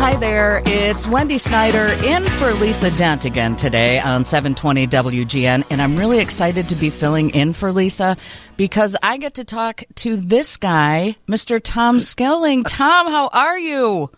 Hi there, it's Wendy Snyder in for Lisa Dent again today on 720 WGN, and I'm really excited to be filling in for Lisa because I get to talk to this guy, Mr. Tom Skilling. Tom, how are you?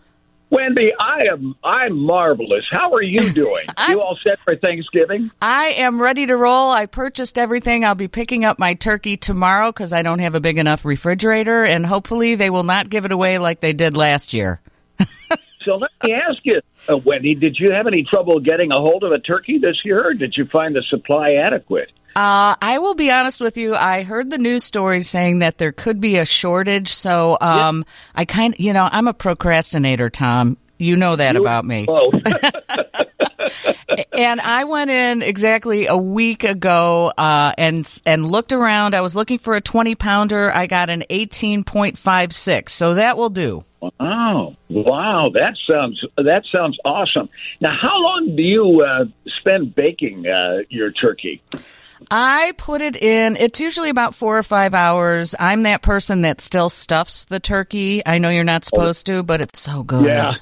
Wendy, I am I'm marvelous. How are you doing? you all set for Thanksgiving? I am ready to roll. I purchased everything. I'll be picking up my turkey tomorrow because I don't have a big enough refrigerator, and hopefully they will not give it away like they did last year. so let me ask you, uh, Wendy, did you have any trouble getting a hold of a turkey this year, or did you find the supply adequate? Uh, I will be honest with you. I heard the news stories saying that there could be a shortage. So um, yeah. I kind of, you know, I'm a procrastinator, Tom. You know that you, about me. Oh. and I went in exactly a week ago uh, and and looked around. I was looking for a 20 pounder. I got an 18.56, so that will do. Wow, wow, that sounds that sounds awesome. Now, how long do you uh, spend baking uh, your turkey? I put it in. It's usually about four or five hours. I'm that person that still stuffs the turkey. I know you're not supposed to, but it's so good. Yeah.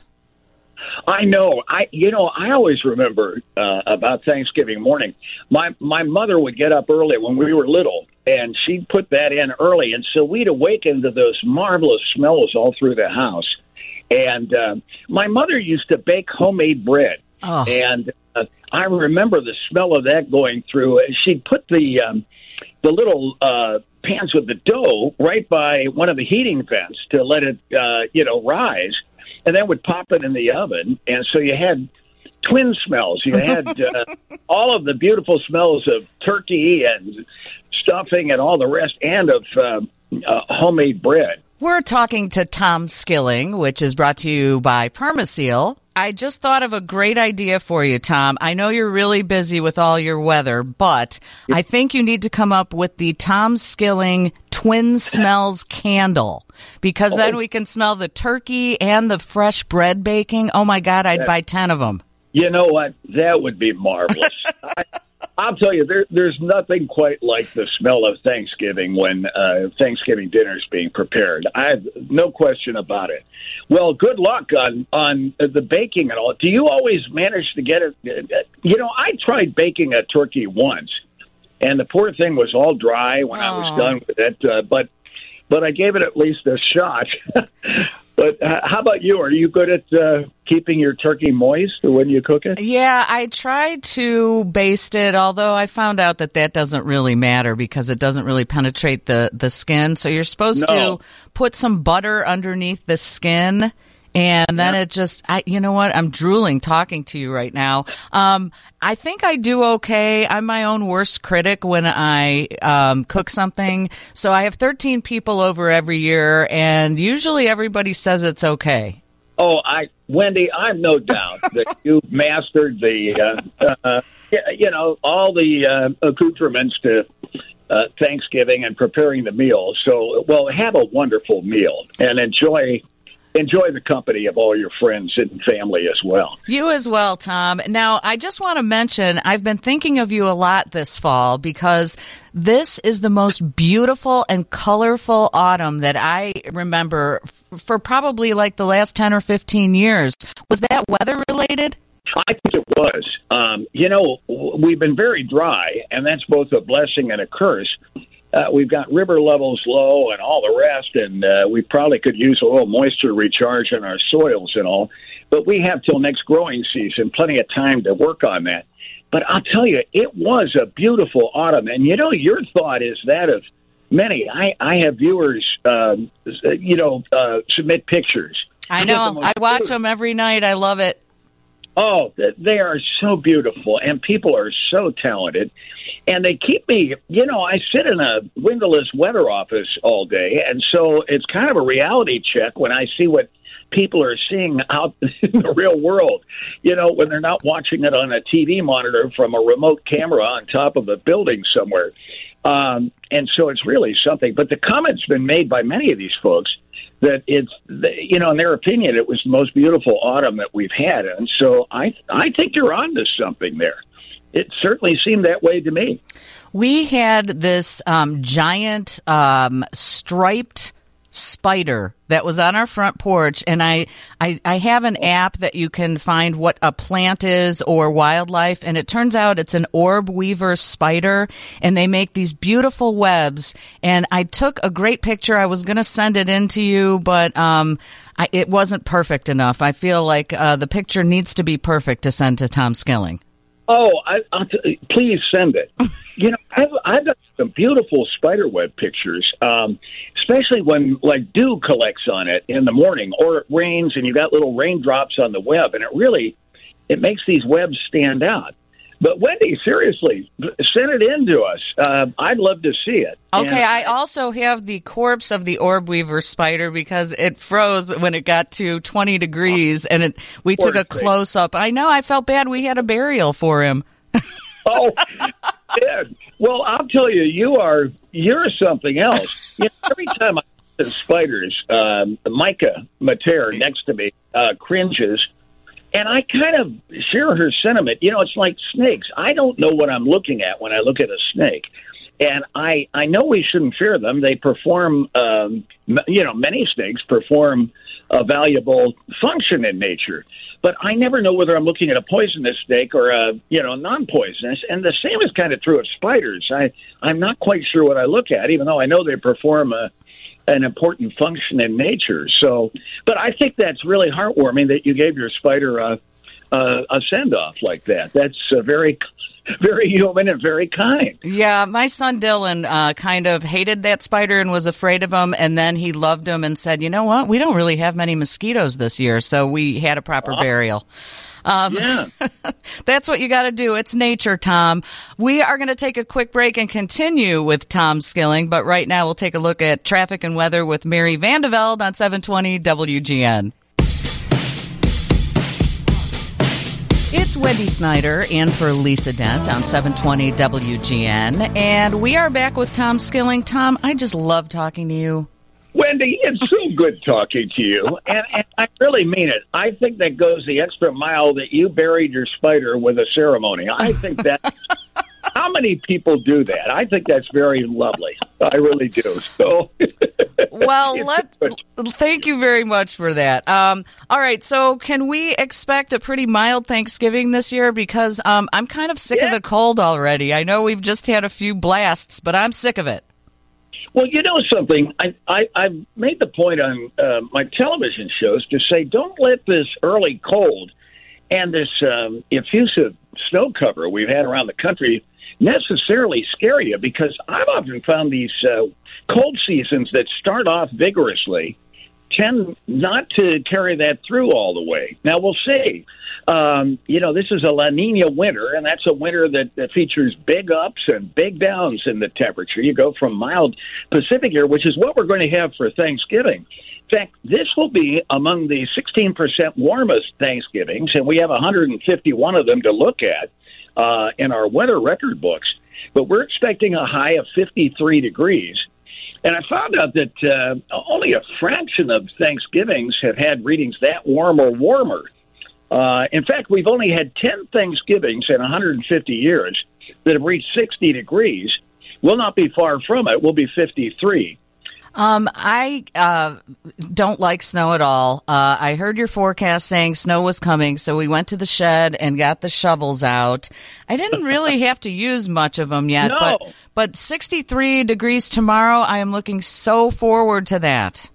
I know. I you know I always remember uh, about Thanksgiving morning. My my mother would get up early when we were little, and she'd put that in early, and so we'd awaken to those marvelous smells all through the house. And uh, my mother used to bake homemade bread, oh. and uh, I remember the smell of that going through. She'd put the um, the little uh, pans with the dough right by one of the heating vents to let it uh, you know rise and then would pop it in the oven. And so you had twin smells. You had uh, all of the beautiful smells of turkey and stuffing and all the rest, and of uh, uh, homemade bread. We're talking to Tom Skilling, which is brought to you by Permaseal. I just thought of a great idea for you, Tom. I know you're really busy with all your weather, but I think you need to come up with the Tom Skilling Twin Smells candle because then oh. we can smell the turkey and the fresh bread baking. Oh my God, I'd buy 10 of them. You know what? That would be marvelous. I, I'll tell you, there, there's nothing quite like the smell of Thanksgiving when uh, Thanksgiving dinner is being prepared. I have no question about it. Well, good luck on on the baking and all. Do you always manage to get it? You know, I tried baking a turkey once, and the poor thing was all dry when I was done with it. Uh, but but I gave it at least a shot. But how about you? Are you good at uh, keeping your turkey moist when you cook it? Yeah, I try to baste it, although I found out that that doesn't really matter because it doesn't really penetrate the, the skin. So you're supposed no. to put some butter underneath the skin and then it just, I, you know what? I'm drooling talking to you right now. Um, I think I do okay. I'm my own worst critic when I um, cook something. So I have 13 people over every year, and usually everybody says it's okay. Oh, I, Wendy, I'm no doubt that you've mastered the, uh, uh, you know, all the uh, accoutrements to uh, Thanksgiving and preparing the meal. So, well, have a wonderful meal and enjoy enjoy the company of all your friends and family as well. You as well, Tom. Now, I just want to mention I've been thinking of you a lot this fall because this is the most beautiful and colorful autumn that I remember for probably like the last 10 or 15 years. Was that weather related? I think it was. Um, you know, we've been very dry, and that's both a blessing and a curse uh, we've got river levels low and all the rest, and uh, we probably could use a little moisture recharge in our soils and all. But we have till next growing season plenty of time to work on that. But I'll tell you, it was a beautiful autumn, and you know, your thought is that of many. I, I have viewers, um, you know, uh, submit pictures. I know. I watch them every night. I love it. Oh, they are so beautiful, and people are so talented and they keep me you know i sit in a windowless weather office all day and so it's kind of a reality check when i see what people are seeing out in the real world you know when they're not watching it on a tv monitor from a remote camera on top of a building somewhere. Um, and so it's really something but the comment's been made by many of these folks that it's you know in their opinion it was the most beautiful autumn that we've had. And so i i think you're on to something there. It certainly seemed that way to me. We had this um, giant um, striped spider that was on our front porch. And I, I I have an app that you can find what a plant is or wildlife. And it turns out it's an orb weaver spider. And they make these beautiful webs. And I took a great picture. I was going to send it in to you but um I, it wasn't perfect enough. I feel like uh, the picture needs to be perfect to send to Tom Skilling. Oh, I, t- please send it. you know, I've, I've got some beautiful spider web pictures, um, especially when like dew collects on it in the morning, or it rains and you got little raindrops on the web, and it really it makes these webs stand out. But Wendy, seriously, send it in to us. Uh, I'd love to see it. Okay, and I also have the corpse of the orb weaver spider because it froze when it got to 20 degrees, and it we took a close up. I know I felt bad. We had a burial for him. oh, yeah. Well, I'll tell you, you are you're something else. You know, every time I see spiders, um, Micah Materre next to me uh, cringes and I kind of share her sentiment. You know, it's like snakes. I don't know what I'm looking at when I look at a snake. And I, I know we shouldn't fear them. They perform, um, you know, many snakes perform a valuable function in nature. But I never know whether I'm looking at a poisonous snake or a, you know, non-poisonous. And the same is kind of true of spiders. I, I'm not quite sure what I look at, even though I know they perform a, an important function in nature. So, but I think that's really heartwarming that you gave your spider a, a, a send off like that. That's very very human and very kind. Yeah, my son Dylan uh, kind of hated that spider and was afraid of him, and then he loved him and said, "You know what? We don't really have many mosquitoes this year, so we had a proper uh-huh. burial." Um, yeah. that's what you got to do. It's nature, Tom. We are going to take a quick break and continue with Tom Skilling, but right now we'll take a look at traffic and weather with Mary Van De Velde on 720 WGN. It's Wendy Snyder and for Lisa Dent on 720 WGN. And we are back with Tom Skilling. Tom, I just love talking to you. Wendy, it's so good talking to you, and, and I really mean it. I think that goes the extra mile that you buried your spider with a ceremony. I think that. how many people do that? I think that's very lovely. I really do. So, well, let thank you very much for that. Um, all right, so can we expect a pretty mild Thanksgiving this year? Because um, I'm kind of sick yeah. of the cold already. I know we've just had a few blasts, but I'm sick of it. Well, you know something, I, I I've made the point on uh, my television shows to say don't let this early cold and this um, effusive snow cover we've had around the country necessarily scare you because I've often found these uh, cold seasons that start off vigorously tend not to carry that through all the way. Now we'll see. Um, you know, this is a La Nina winter, and that's a winter that, that features big ups and big downs in the temperature. You go from mild Pacific air, which is what we're going to have for Thanksgiving. In fact, this will be among the 16% warmest Thanksgivings, and we have 151 of them to look at uh, in our weather record books. But we're expecting a high of 53 degrees. And I found out that uh, only a fraction of Thanksgivings have had readings that warm or warmer. Uh, in fact, we've only had 10 Thanksgivings in 150 years that have reached 60 degrees. We'll not be far from it. We'll be 53. Um, I uh, don't like snow at all. Uh, I heard your forecast saying snow was coming, so we went to the shed and got the shovels out. I didn't really have to use much of them yet, no. but but 63 degrees tomorrow. I am looking so forward to that.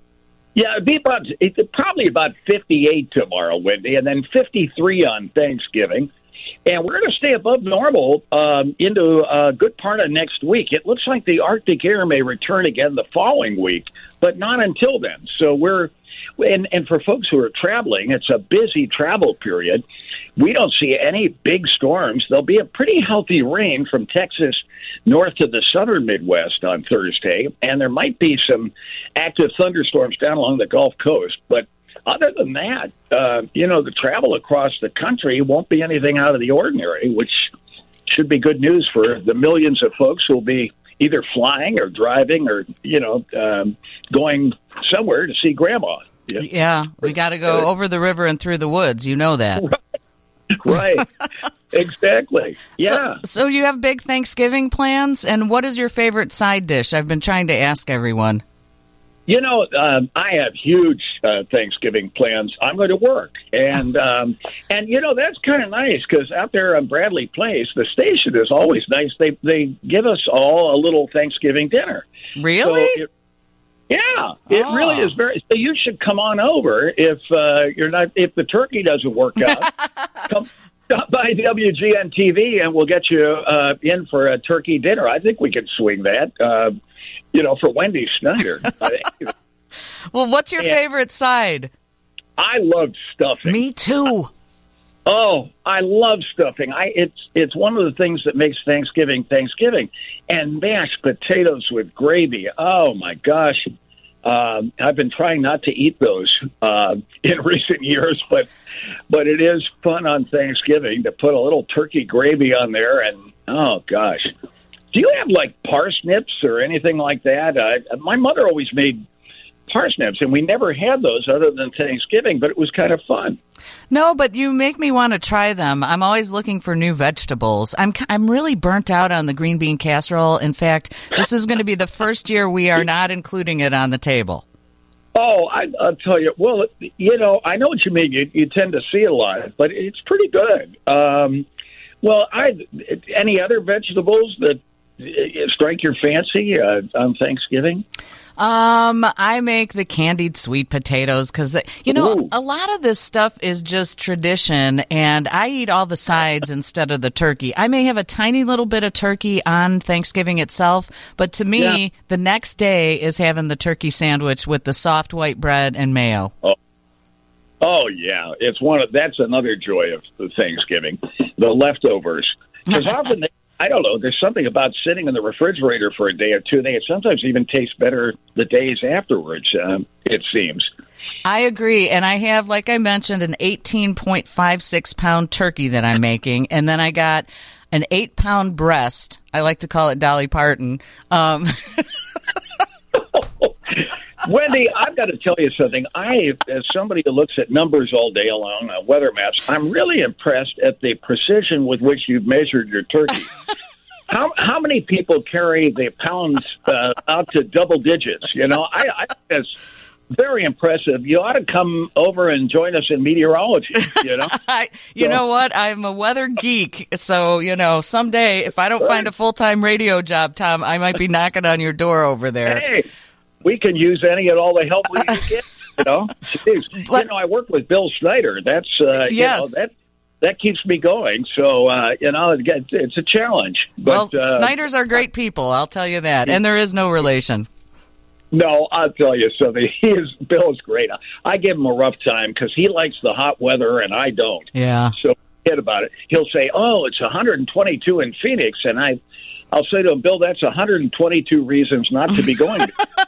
Yeah, it'd be about it's probably about 58 tomorrow, Wendy, and then 53 on Thanksgiving. And we're going to stay above normal um, into a good part of next week. It looks like the Arctic air may return again the following week, but not until then. So we're and and for folks who are traveling, it's a busy travel period. We don't see any big storms. There'll be a pretty healthy rain from Texas north to the southern Midwest on Thursday, and there might be some active thunderstorms down along the Gulf Coast. But other than that, uh, you know, the travel across the country won't be anything out of the ordinary, which should be good news for the millions of folks who will be either flying or driving or you know um, going somewhere to see grandma. Yeah, yeah we got to go over the river and through the woods. You know that, right? exactly. Yeah. So, so you have big Thanksgiving plans, and what is your favorite side dish? I've been trying to ask everyone. You know, um, I have huge uh, Thanksgiving plans. I'm going to work, and um, and you know that's kind of nice because out there on Bradley Place, the station is always nice. They they give us all a little Thanksgiving dinner. Really? So it, yeah, it Oh. really is very. So you should come on over if uh, you're not if the turkey doesn't work out. come stop by WGN TV and we'll get you uh, in for a turkey dinner. I think we could swing that. Uh, you know, for Wendy think- Well, what's your Yeah. favorite side? I love stuffing. Me too. Oh, I love stuffing. I it's it's one of the things that makes Thanksgiving Thanksgiving, and mashed potatoes with gravy. Oh my gosh, um, I've been trying not to eat those uh, in recent years, but but it is fun on Thanksgiving to put a little turkey gravy on there, and oh gosh, do you have like parsnips or anything like that? Uh, my mother always made parsnips, and we never had those other than Thanksgiving, but it was kind of fun. No, but you make me want to try them. I'm always looking for new vegetables. I'm I'm really burnt out on the green bean casserole. In fact, this is going to be the first year we are not including it on the table. Oh, I, I'll tell you. Well, you know, I know what you mean. You, you tend to see a lot, but it's pretty good. Um, well, I any other vegetables that strike your fancy uh, on Thanksgiving? Um, I make the candied sweet potatoes because you know Ooh. a lot of this stuff is just tradition, and I eat all the sides instead of the turkey. I may have a tiny little bit of turkey on Thanksgiving itself, but to me, Yeah. the next day is having the turkey sandwich with the soft white bread and mayo. Oh Oh yeah, it's one of that's another joy of Thanksgiving, the leftovers. Because often they, I don't know, there's something about sitting in the refrigerator for a day or two. They sometimes even taste better the days afterwards. Um, it seems. I agree. And I have, like I mentioned, an 18.56 pound turkey that I'm making. And then I got an eight pound breast. I like to call it Dolly Parton. Um, Wendy, I've got to tell you something. I, as somebody who looks at numbers all day long on weather maps, I'm really impressed at the precision with which you've measured your turkey. how how many people carry the pounds uh, out to double digits? You know, I, I think that's very impressive. You ought to come over and join us in meteorology. You know, I, you So- know what? I'm a weather geek. So, you know, someday if I don't find a full time radio job, Tom, I might be knocking on your door over there. hey, we can use any and all the help we can get. You know, But- you know, I work with Bill Snyder. That's uh, you Yes. know, that that keeps me going. So uh, you know, it it's a challenge. well, uh, Snyders are great people. I'll tell you that. And there is no relation. no, I'll tell you something. He is Bill's great. I give him a rough time because he likes the hot weather and I don't. Yeah. So forget about it. He'll say, "Oh, it's 122 in Phoenix," and I, I'll say to him, "Bill, that's 122 reasons not to be going." to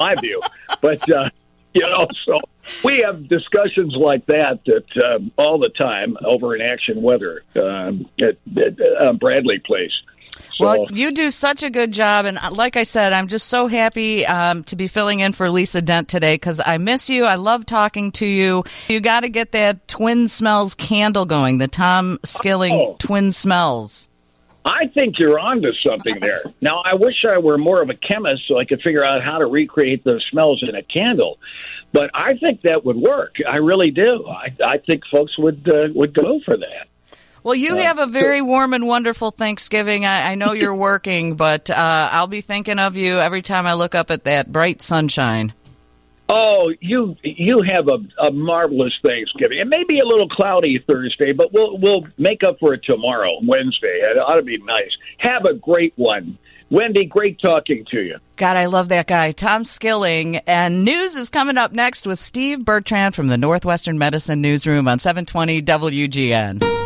my view, but uh, you know, so we have discussions like that that um, all the time over in Action Weather um, at, at uh, Bradley Place. So, Well, you do such a good job, and uh, like I said, I'm just so happy um, to be filling in for Lisa Dent today because I miss you. I love talking to you. You got to get that Twin Smells candle going, the Tom Skilling Oh. Twin Smells. I think you're onto something there. Now, I wish I were more of a chemist so I could figure out how to recreate those smells in a candle. But I think that would work. I really do. I, I think folks would uh, would go for that. Well, you have a very warm and wonderful Thanksgiving. I, I know you're working, but uh, I'll be thinking of you every time I look up at that bright sunshine. Oh, you you have a, a marvelous Thanksgiving. It may be a little cloudy Thursday, but we'll we'll make up for it tomorrow, Wednesday. It ought to be nice. Have a great one, Wendy. Great talking to you. God, I love that guy, Tom Skilling. And news is coming up next with Steve Bertrand from the Northwestern Medicine Newsroom on 720 WGN.